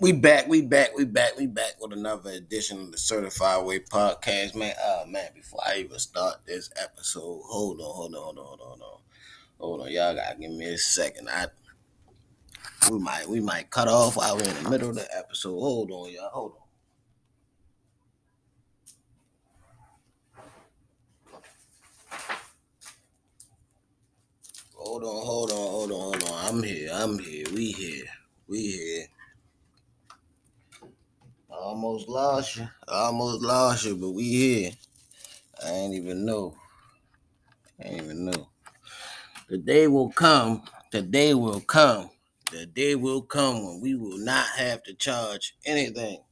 We back, we back, we back, we back with another edition of the Certified Way Podcast, man. Oh man, before I even start this episode, hold on, hold on, hold on, hold on, hold on. Hold on, y'all gotta give me a second. I we might we might cut off while we're in the middle of the episode. Hold on, y'all, hold on. Hold on, hold on, hold on, hold on. I'm here, I'm here, we here, we here. Almost lost you. Almost lost you, but we here. I ain't even know. I ain't even know. The day will come. The day will come. The day will come when we will not have to charge anything.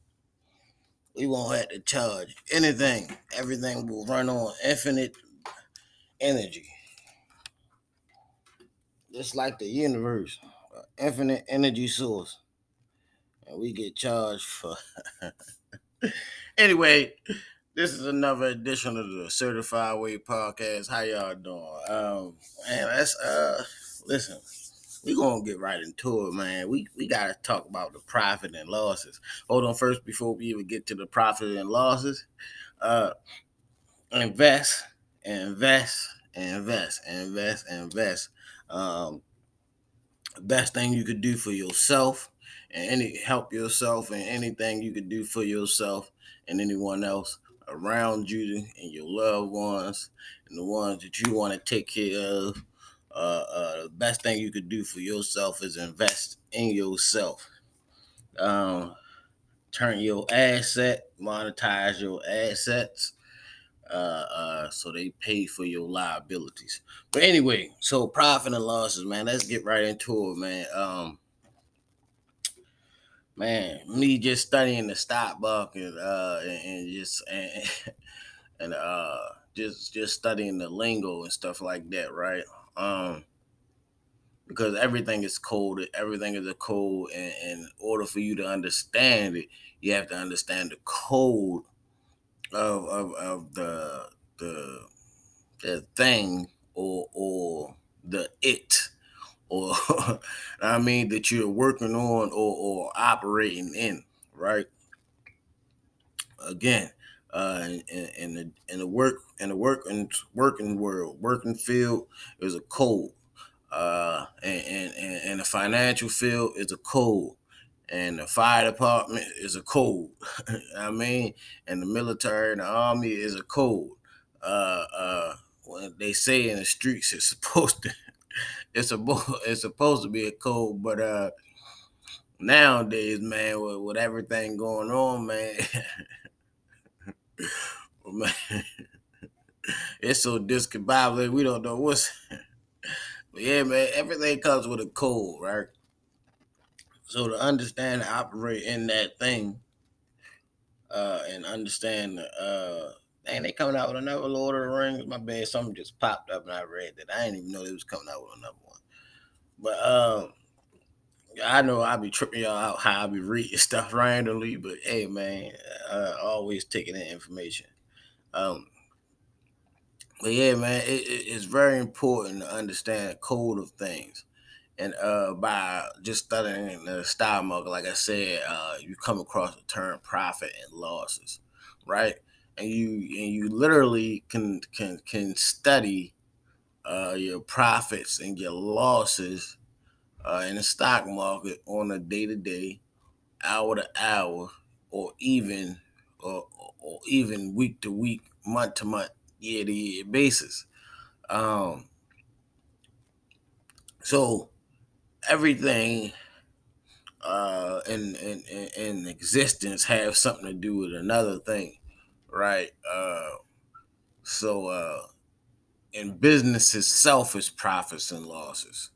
We won't have to charge anything. Everything will run on infinite energy. Just like the universe, infinite energy source and we get charged for. anyway, this is another edition of the Certified Way Podcast. How y'all doing? Um, man, that's uh, listen, we gonna get right into it, man. We we gotta talk about the profit and losses. Hold on, first before we even get to the profit and losses, uh, invest, invest, invest, invest, invest. Um, best thing you could do for yourself and any help yourself and anything you could do for yourself and anyone else around you and your loved ones and the ones that you want to take care of. Uh, uh, the best thing you could do for yourself is invest in yourself. Um, turn your asset, monetize your assets, uh, uh, so they pay for your liabilities. But anyway, so profit and losses, man. Let's get right into it, man. Um, man, me just studying the stock market uh, and, and just and, and uh, just just studying the lingo and stuff like that, right? Um, because everything is coded, everything is a code, and, and in order for you to understand it, you have to understand the code of of, of the the the thing or or the it or I mean that you're working on or, or operating in, right? Again, uh, in, in the in the work in the working working world, working field is a code, uh, and, and and the financial field is a code, and the fire department is a code. I mean, and the military and the army is a code. Uh, uh, when they say in the streets, it's supposed to it's a it's supposed to be a code, but uh nowadays, man, with, with everything going on, man, man, it's so discombobulated. We don't know what's. but yeah, man, everything comes with a code, right? So to understand and operate in that thing, uh, and understand, uh, dang, they coming out with another Lord of the Rings. My bad, something just popped up and I read that. I didn't even know they was coming out with another one. But um, I know I be tripping y'all out how I be reading stuff randomly, but hey man, uh, always taking in information. Um, but yeah, man, it, it, it's very important to understand the code of things. And uh, by just studying the stock market, like I said, uh, you come across the term profit and losses, right? And you and you literally can can can study uh, your profits and your losses uh, in the stock market on a day to day, hour to hour, or even or, or even week to week, month to month, year to year basis. Um, so everything uh, in, in, in existence have something to do with another thing, right? Uh, so uh, in business itself is profits and losses.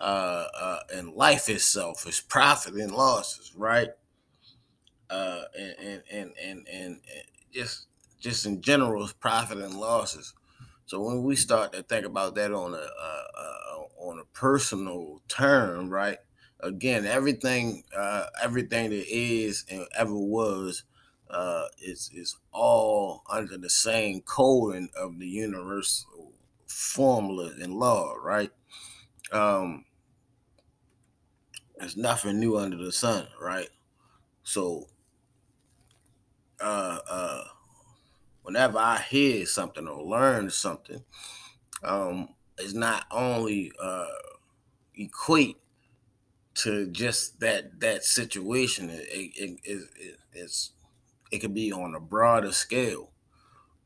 Uh, uh, and life itself is profit and losses, right? Uh, and, and, and, and, and just just in general is profit and losses. So when we start to think about that on a, on a personal term, right? Again, everything uh, everything that is and ever was uh, is is all under the same coding of the universal formula and law, right? Um, there's nothing new under the sun, right? So uh uh whenever I hear something or learn something, um, it's not only uh equate to just that that situation. It it, it, it it's it could be on a broader scale.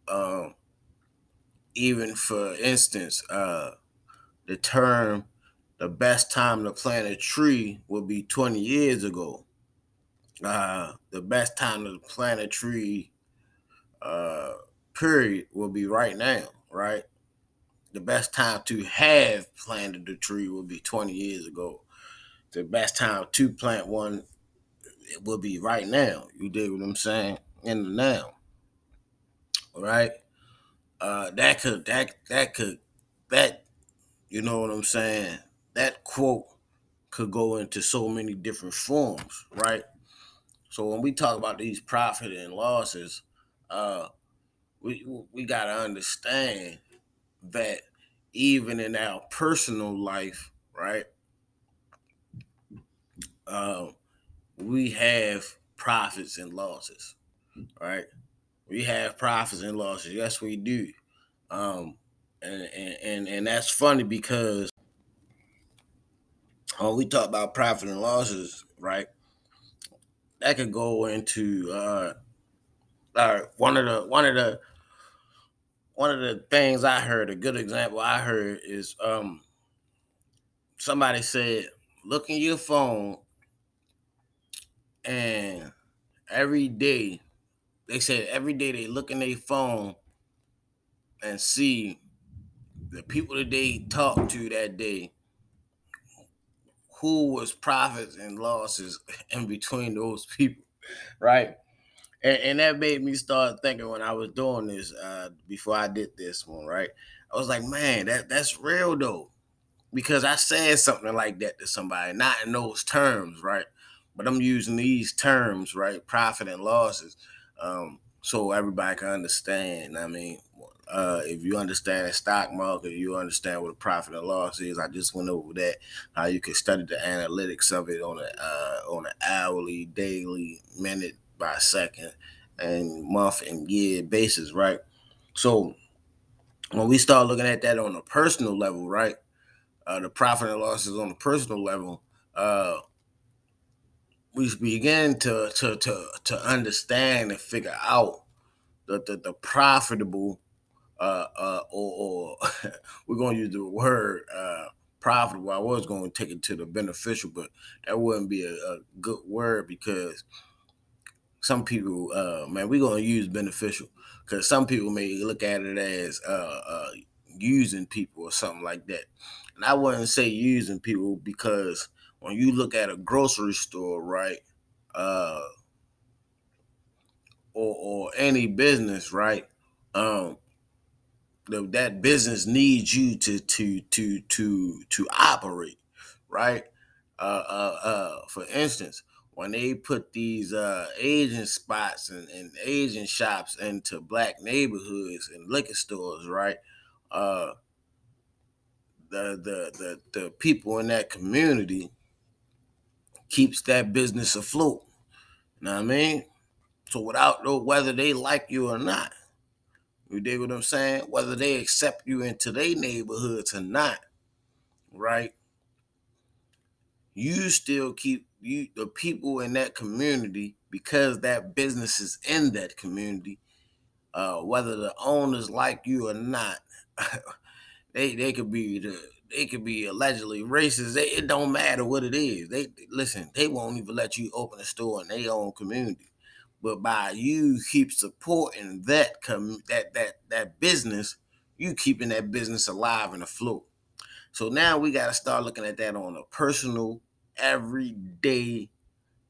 Um, even for instance, uh, the term "the best time to plant a tree" would be 20 years ago. Uh, the best time to plant a tree, uh, period, will be right now. Right. The best time to have planted the tree will be 20 years ago. The best time to plant one it will be right now. You dig what I'm saying? In the now. All right. Uh that could that that could that you know what I'm saying? That quote could go into so many different forms, right? So when we talk about these profit and losses, uh we we gotta understand that even in our personal life, right? Um, we have profits and losses, right? We have profits and losses. Yes, we do. Um, and and and, that's funny because when we talk about profit and losses, right? That could go into uh, uh one of the one of the one of the things I heard, a good example I heard is um somebody said, look in your phone and every day they said every day they look in their phone and see the people that they talked to that day who was profits and losses in between those people right? And, and that made me start thinking when i was doing this uh, before i did this one right? I was like man that that's real though because i said something like that to somebody not in those terms right but I'm using these terms, right? Profit and losses, um, so everybody can understand. I mean, uh, if you understand the stock market, you understand what a profit and loss is. I just went over that. How you can study the analytics of it on a uh, on an hourly, daily, minute by second, and month and year basis, right? So when we start looking at that on a personal level, right? Uh, the profit and losses on a personal level, uh, we begin to to to to understand and figure out the the, the profitable uh, uh, or, or we're to use the word uh, profitable. I was to take it to the beneficial, but that wouldn't be a, a good word because some people, uh, man, we're to use beneficial because some people may look at it as uh, uh, using people or something like that. And I wouldn't say using people because when you look at a grocery store, right, uh, or or any business, right, um, that business needs you to to to to to operate, right? Uh, uh, uh, for instance, when they put these uh, Asian spots and, and Asian shops into black neighborhoods and liquor stores, right? Uh, the, the the the people in that community keeps that business afloat. You know what I mean? So without know whether they like you or not, you dig what I'm saying? Whether they accept you into their neighborhoods or not, right? You still keep you the people in that community because that business is in that community. Uh, whether the owners like you or not, they they could be the they could be allegedly racist. They, it don't matter what it is. They listen. They won't even let you open a store in their own community. But by you keep supporting that com- that that that business, you keeping that business alive and afloat. So now we got to start looking at that on a personal, everyday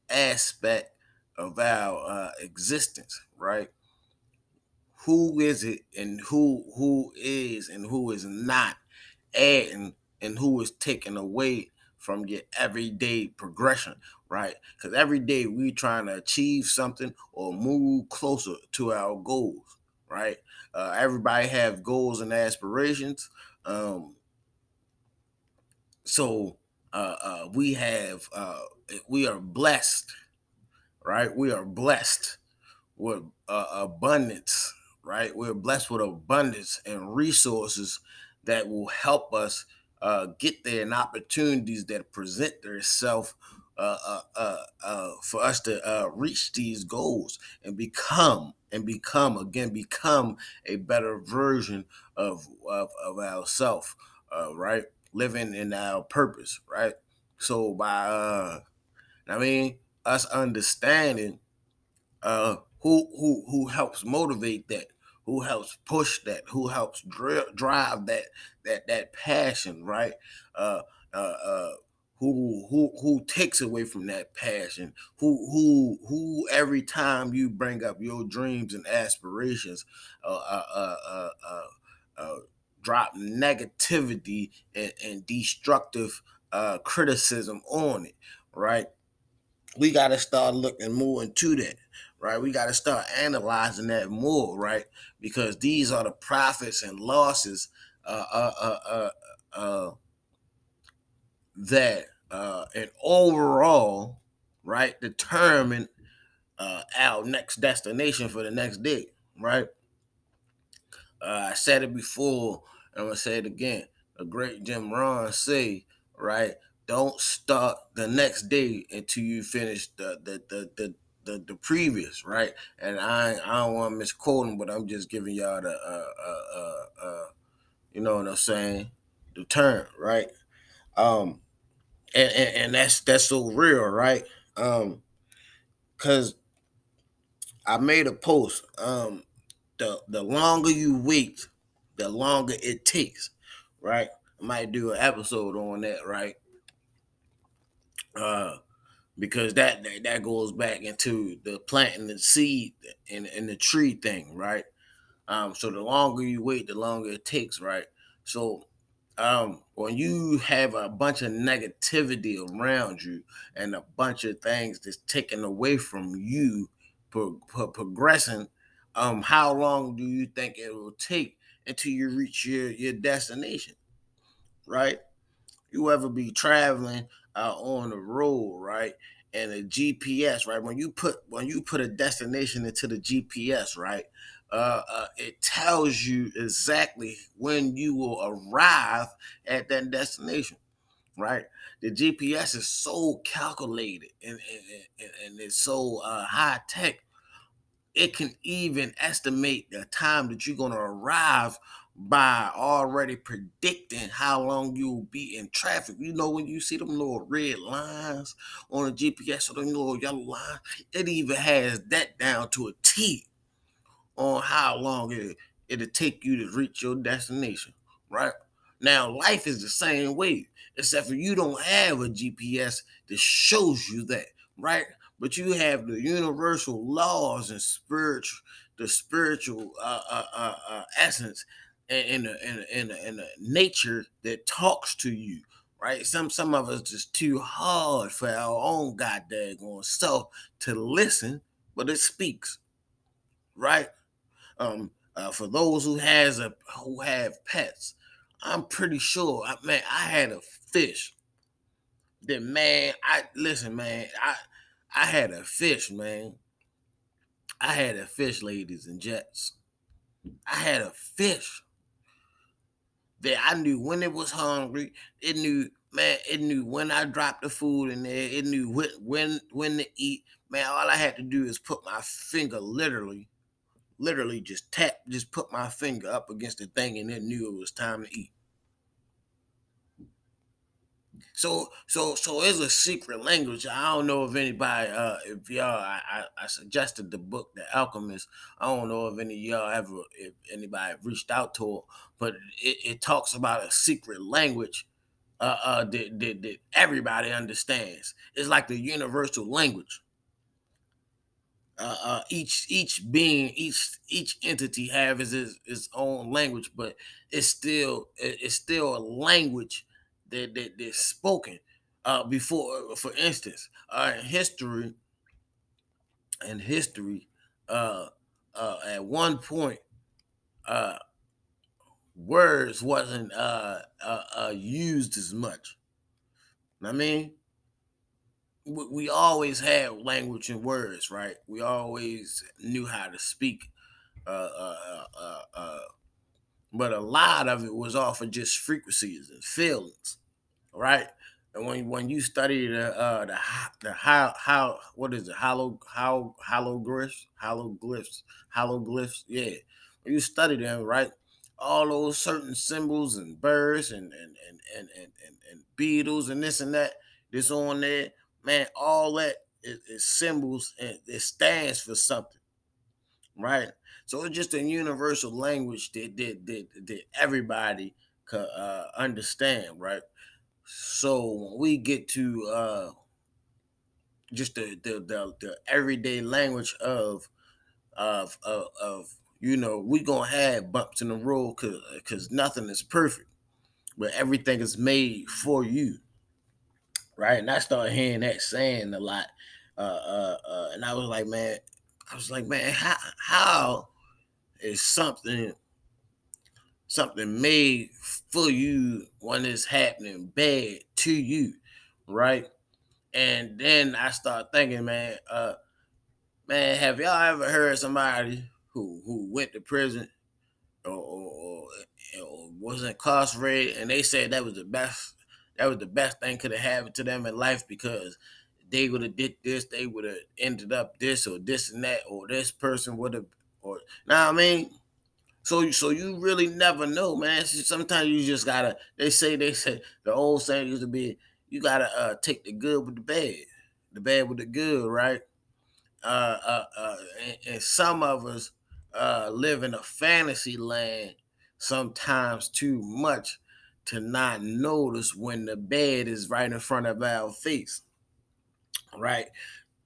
aspect of our uh, existence, right? Who is it, and who who is and who is not adding and who is taking away from your everyday progression, right? Because every day we trying to achieve something or move closer to our goals, right? Uh, everybody have goals and aspirations. Um, so uh, uh, we have uh, we are blessed, right? We are blessed with uh, abundance, right? We're blessed with abundance and resources that will help us uh, get there and opportunities that present themselves uh, uh, uh, uh, for us to uh, reach these goals and become and become again become a better version of of, of ourselves, right? Living in our purpose, right? So by I mean us understanding who who who helps motivate that who helps push that who helps dri- drive that that that passion right? Uh uh uh who who who takes away from that passion who who who every time you bring up your dreams and aspirations uh uh uh uh, uh, uh drop negativity and, and destructive uh criticism on it right? We got to start looking more into that right? We got to start analyzing that more, right? Because these are the profits and losses uh, uh, uh, uh, uh that uh, and overall, right, determine our next destination for the next day, right? I said it before, and I'm gonna say it again. The great Jim Rohn say, right, don't start the next day until you finish the the the, the the, the previous, right? And I I don't want to misquote him, but I'm just giving y'all the uh, uh, uh, uh, you know what I'm saying, the term, right? Um, and, and, and that's that's so real, right? Um, cause I made a post. Um, the the longer you wait, the longer it takes, right? I might do an episode on that, right? Uh, because that, that goes back into the planting the seed and, and the tree thing, right? Um, so the longer you wait, the longer it takes, right? So um, when you have a bunch of negativity around you and a bunch of things that's taken away from you pro- pro- progressing, um, how long do you think it will take until you reach your, your destination, right? You ever be traveling uh, on the road, right? And a GPS, right? When you put when you put a destination into the GPS, right? Uh, uh, it tells you exactly when you will arrive at that destination, right? The GPS is so calculated and, and, and it's so uh, high tech. It can even estimate the time that you're going to arrive by already predicting how long you'll be in traffic. You know, when you see them little red lines on the GPS or them little yellow line, it even has that down to a T on how long it, it'll take you to reach your destination, right? Now, life is the same way, except for you don't have a GPS that shows you that, right? But you have the universal laws and spiritual, the spiritual uh, uh, uh, uh essence and a, and, and the nature that talks to you, right? Some some of us just too hard for our own goddamn self to listen, but it speaks, right? Um, uh, for those who has a who have pets, I'm pretty sure. I man, I had a fish. That man, I listen, man. I I had a fish, man. I had a fish, ladies and jets. I had a fish that I knew when it was hungry. It knew, man. It knew when I dropped the food in there. It knew when when when to eat. Man, all I had to do is put my finger, literally, literally just tap, just put my finger up against the thing, and it knew it was time to eat. So so so it's a secret language. I don't know if anybody uh if y'all I, I, I suggested the book The Alchemist. I don't know if any y'all ever if anybody reached out to it, but it, it talks about a secret language uh, uh that, that, that everybody understands. It's like the universal language uh, uh, each each being each each entity his, his its own language, but it's still it's still a language that that that's spoken. Uh, before, for instance, uh, in history, in history, uh, uh, at one point, uh, words wasn't uh, uh, uh, used as much. I mean, we always had language and words, right? We always knew how to speak. Uh, uh, uh, uh, but a lot of it was off of just frequencies and feelings, right? And when when you study the uh, the the how how what is it? Hollow how hologlyphs hologlyphs hologlyphs yeah. When you study them right all those certain symbols and birds and and and and and, and, and beetles and this and that this on there man all that is, is symbols and it stands for something right so it's just a universal language that that, that, that everybody could uh, understand right so when we get to uh, just the, the the, the everyday language of of of, of you know we gonna have bumps in the road because because nothing is perfect, but everything is made for you, right? And I started hearing that saying a lot, uh, uh, uh, and I was like, man, I was like, man, how how is something something made for you when it's happening bad to you, right? And then I start thinking, man, uh, man, have y'all ever heard somebody who who went to prison or, or, or was incarcerated and they said that was the best that was the best thing could have happened to them in life because they would have did this, they would have ended up this or this and that, or this person would have, now I mean, so so you really never know, man. Sometimes you just gotta. They say they say the old saying used to be, you gotta uh, take the good with the bad, the bad with the good, right? Uh, uh, uh and, and some of us uh, live in a fantasy land sometimes too much to not notice when the bad is right in front of our face, right?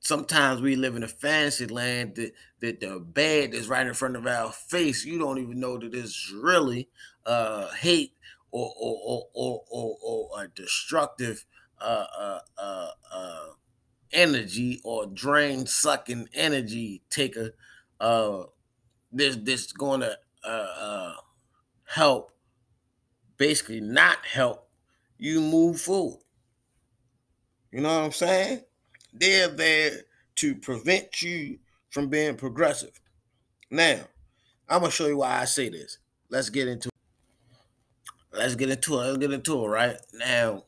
Sometimes we live in a fantasy land that, that the bad is right in front of our face. You don't even know that it's really uh, hate or or, or, or, or, or a destructive uh, uh, uh, uh energy or drain sucking energy taker. Uh, this this going to uh, help, basically not help you move forward. You know what I'm saying? They're there to prevent you from being progressive. Now, I'm gonna show you why I say this. Let's get into it. Let's get into it. Let's get into it right now.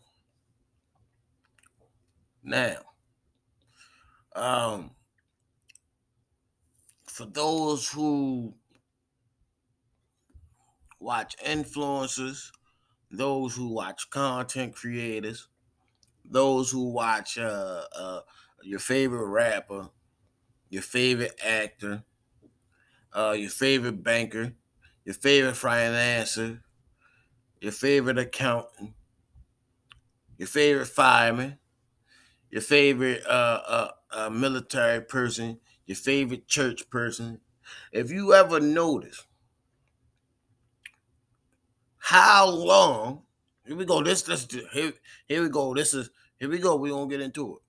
Now, um, for those who watch influencers, those who watch content creators, those who watch uh, uh, your favorite rapper, your favorite actor, uh, your favorite banker, your favorite financier, your favorite accountant, your favorite fireman, your favorite uh, uh, uh, military person, your favorite church person. If you ever notice how long here we go. This, this, here, here we go. This is, here we go. We're going to get into it.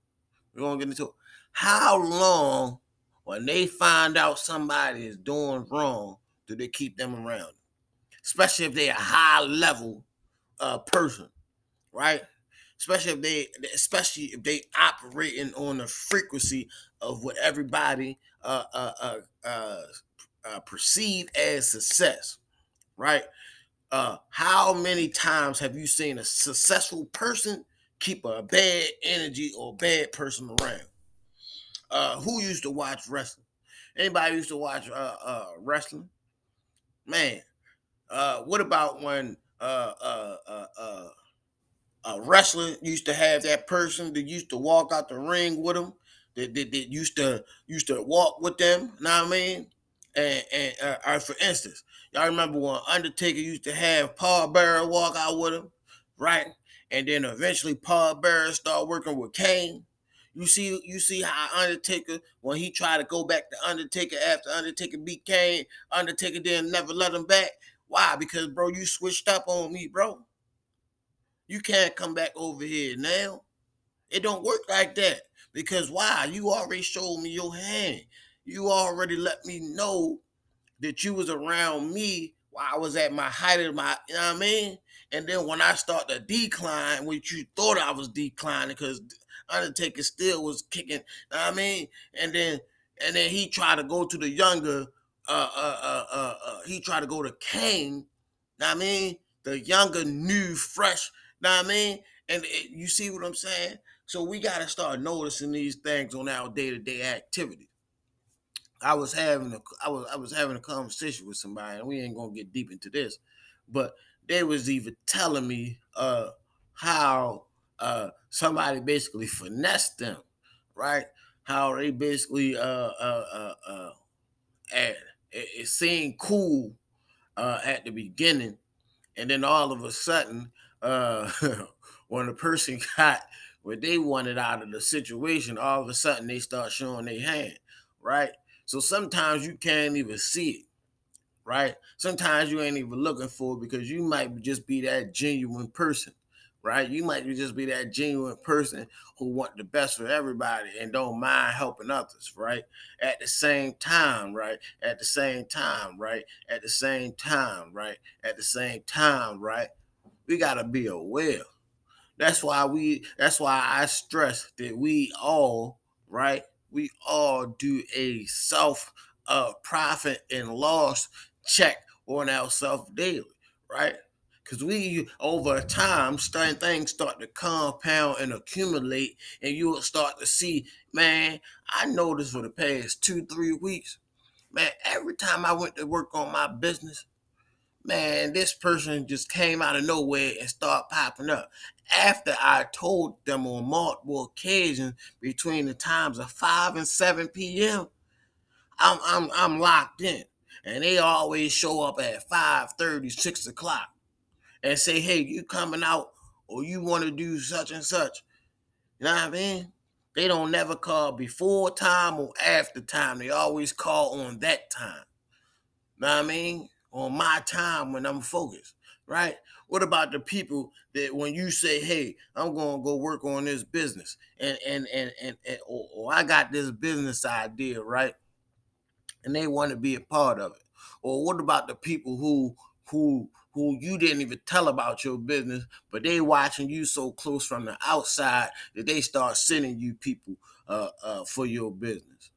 We're going to get into it. How long, when they find out somebody is doing wrong, do they keep them around? Especially if they're a high level uh, person, right? Especially if they, especially if they operating on the frequency of what everybody uh, uh, uh, uh, uh perceive as success, right? Uh, how many times have you seen a successful person keep a bad energy or bad person around? Uh, who used to watch wrestling? Anybody used to watch uh, uh, wrestling? Man, uh, what about when uh, uh, uh, uh, a wrestler used to have that person that used to walk out the ring with them, that, that, that used to used to walk with them? Know what I mean? And, and uh, for instance, y'all remember when Undertaker used to have Paul Bearer walk out with him, right? And then eventually Paul Bearer started working with Kane. You see, you see how Undertaker, when he tried to go back to Undertaker after Undertaker beat Kane, Undertaker didn't never let him back. Why? Because bro, you switched up on me, bro. You can't come back over here now. It don't work like that. Because why? You already showed me your hand you already let me know that you was around me while I was at my height of my, you know what I mean? And then when I start to decline, which you thought I was declining, because Undertaker still was kicking. I mean, and then and then he tried to go to the younger. Uh, uh, uh, uh, uh he tried to go to Kane. I mean, the younger, new, fresh. Know I mean, and it, you see what I'm saying. So we got to start noticing these things on our day to day activity. I was having a I was I was having a conversation with somebody, and we ain't gonna get deep into this, but they was even telling me uh how uh somebody basically finessed them, right? How they basically uh uh uh, uh at, it, it seemed cool uh at the beginning, and then all of a sudden uh when the person got what they wanted out of the situation, all of a sudden they start showing their hand, right? So sometimes you can't even see it, right? Sometimes you ain't even looking for it because you might just be that genuine person, right? You might just be that genuine person who want the best for everybody and don't mind helping others, right? At the same time, right? At the same time, right? At the same time, right? At the same time, right? We got to be aware. That's why we that's why I stress that we all, right? We all do a self uh, profit and loss check on ourselves daily, right? Because we, over time, certain things start to compound and accumulate, and you'll start to see, man, I noticed for the past two, three weeks, man, every time I went to work on my business, man, this person just came out of nowhere and started popping up. After I told them on multiple occasions between the times of 5 and 7 p.m., I'm I'm I'm locked in. And they always show up at 5 30, 6 o'clock and say, hey, you coming out or you want to do such and such. You know what I mean? They don't never call before time or after time. They always call on that time. You know what I mean? On my time when I'm focused, right? What about the people that when you say, "Hey, I'm going to go work on this business," and and and and, and or, or I got this business idea, right? And they want to be a part of it. Or what about the people who who who you didn't even tell about your business, but they watching you so close from the outside that they start sending you people uh, uh, for your business.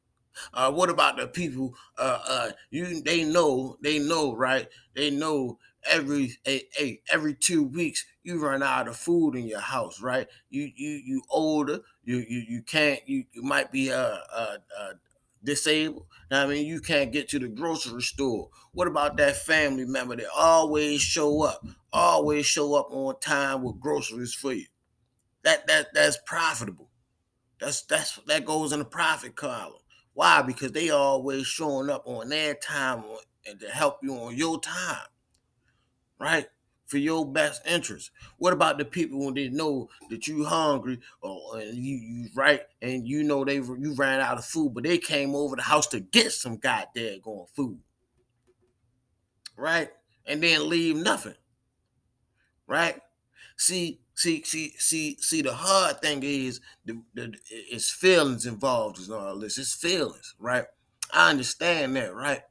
Uh, what about the people? Uh, uh, you they know they know right? They know every a, a, every two weeks you run out of food in your house, right? You you you older, you you you can't you, you might be uh, uh, uh disabled. Now, I mean, you can't get to the grocery store. What about that family member that always show up, always show up on time with groceries for you? That that that's profitable. That's that's that goes in the profit column. Why? Because they always showing up on their time and to help you on your time, right? For your best interest. What about the people when they know that you hungry or and you you right and you know they you ran out of food, but they came over the house to get some goddamn going food, right? And then leave nothing, right? See, see, see, see, see. The hard thing is the, the it's feelings involved in all this. It's feelings, right? I understand that, right?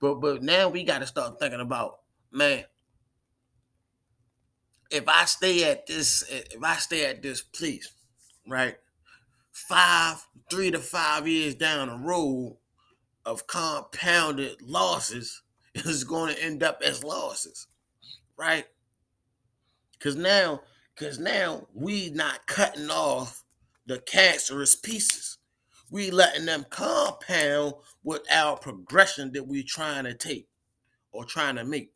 But but now we got to start thinking about, man. If I stay at this, if I stay at this place, right, five, three to five years down the road of compounded losses is going to end up as losses, right? Cause now, cause now we not cutting off the cancerous pieces. We letting them compound with our progression that we trying to take or trying to make.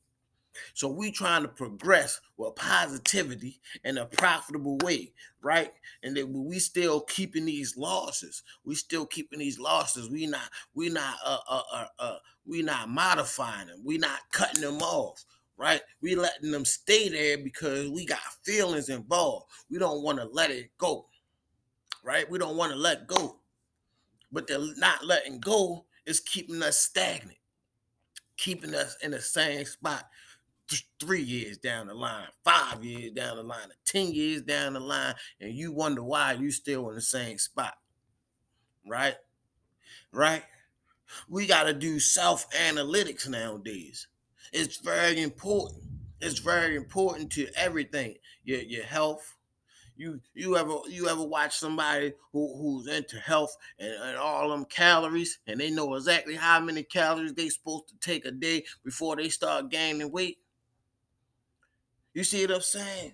So we trying to progress with positivity in a profitable way, right? And that we still keeping these losses. We still keeping these losses. We not we not uh uh uh, uh we not modifying them. We not cutting them off right? We letting them stay there because we got feelings involved. We don't want to let it go, right? We don't want to let go. But the not letting go is keeping us stagnant, keeping us in the same spot three years down the line, five years down the line, 10 years down the line, and you wonder why you still in the same spot. Right? Right? We got to do self analytics nowadays. It's very important. It's very important to everything. Your your health, You you ever you ever watch somebody who who's into health and, and all them calories and they know exactly how many calories they supposed to take a day before they start gaining weight? You see what I'm saying?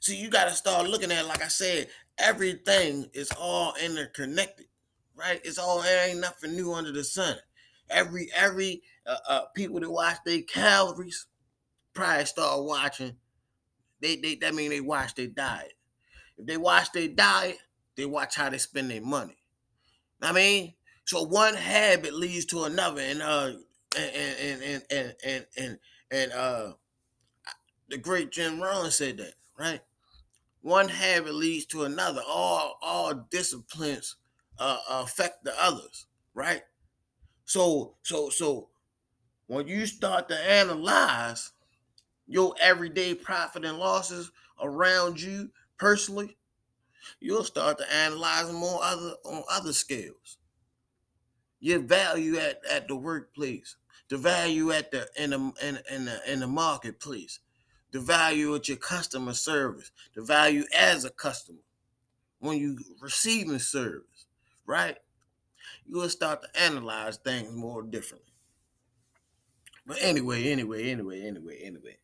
See, you got to start looking at, like I said, everything is all interconnected, right? It's all there ain't nothing new under the sun. Every every uh, uh, people that watch their calories probably start watching. They they that mean they watch their diet. If they watch their diet, they watch how they spend their money. I mean, so one habit leads to another, and uh, and and and and and and, and uh, the great Jim Rohn said that, right? One habit leads to another. All all disciplines uh, affect the others, right? So so so when you start to analyze your everyday profit and losses around you personally, you'll start to analyze them on other on other scales. Your value at, at the workplace, the value at the in the in, in the in the marketplace, the value at your customer service, the value as a customer when you receiving service, right? You will start to analyze things more differently. But anyway, anyway, anyway, anyway, anyway,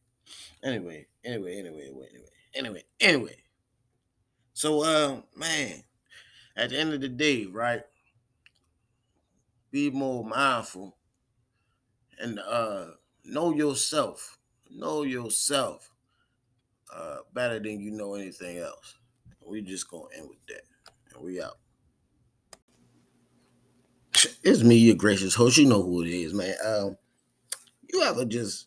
anyway, anyway, anyway, anyway, anyway, anyway. So, uh, man, at the end of the day, right? Be more mindful and uh know yourself. Know yourself uh better than you know anything else. We just gonna end with that. And we out. It's me, your gracious host. You know who it is, man. Um, you ever just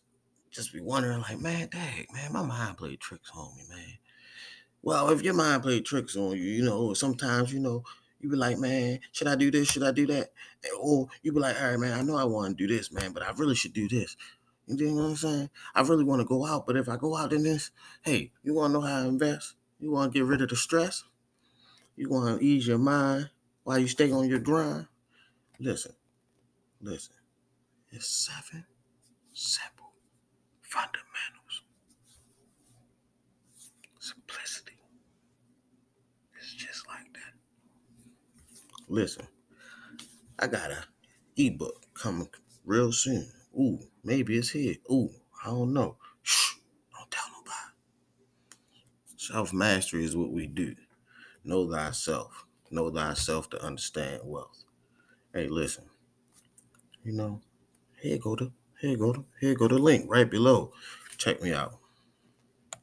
just be wondering, like, man, dang, man, my mind played tricks on me, man. Well, if your mind played tricks on you, you know, sometimes, you know, you be like, man, should I do this? Should I do that? Or you be like, all right, man, I know I want to do this, man, but I really should do this. You know what I'm saying? I really want to go out, but if I go out in this, hey, you want to know how to invest? You want to get rid of the stress? You want to ease your mind while you stay on your grind? Listen, listen. It's seven simple fundamentals. Simplicity. It's just like that. Listen, I got a ebook coming real soon. Ooh, maybe it's here. Ooh, I don't know. Shh, don't tell nobody. Self mastery is what we do. Know thyself. Know thyself to understand wealth. Hey, listen. You know, here go to here go to here go the link right below. Check me out.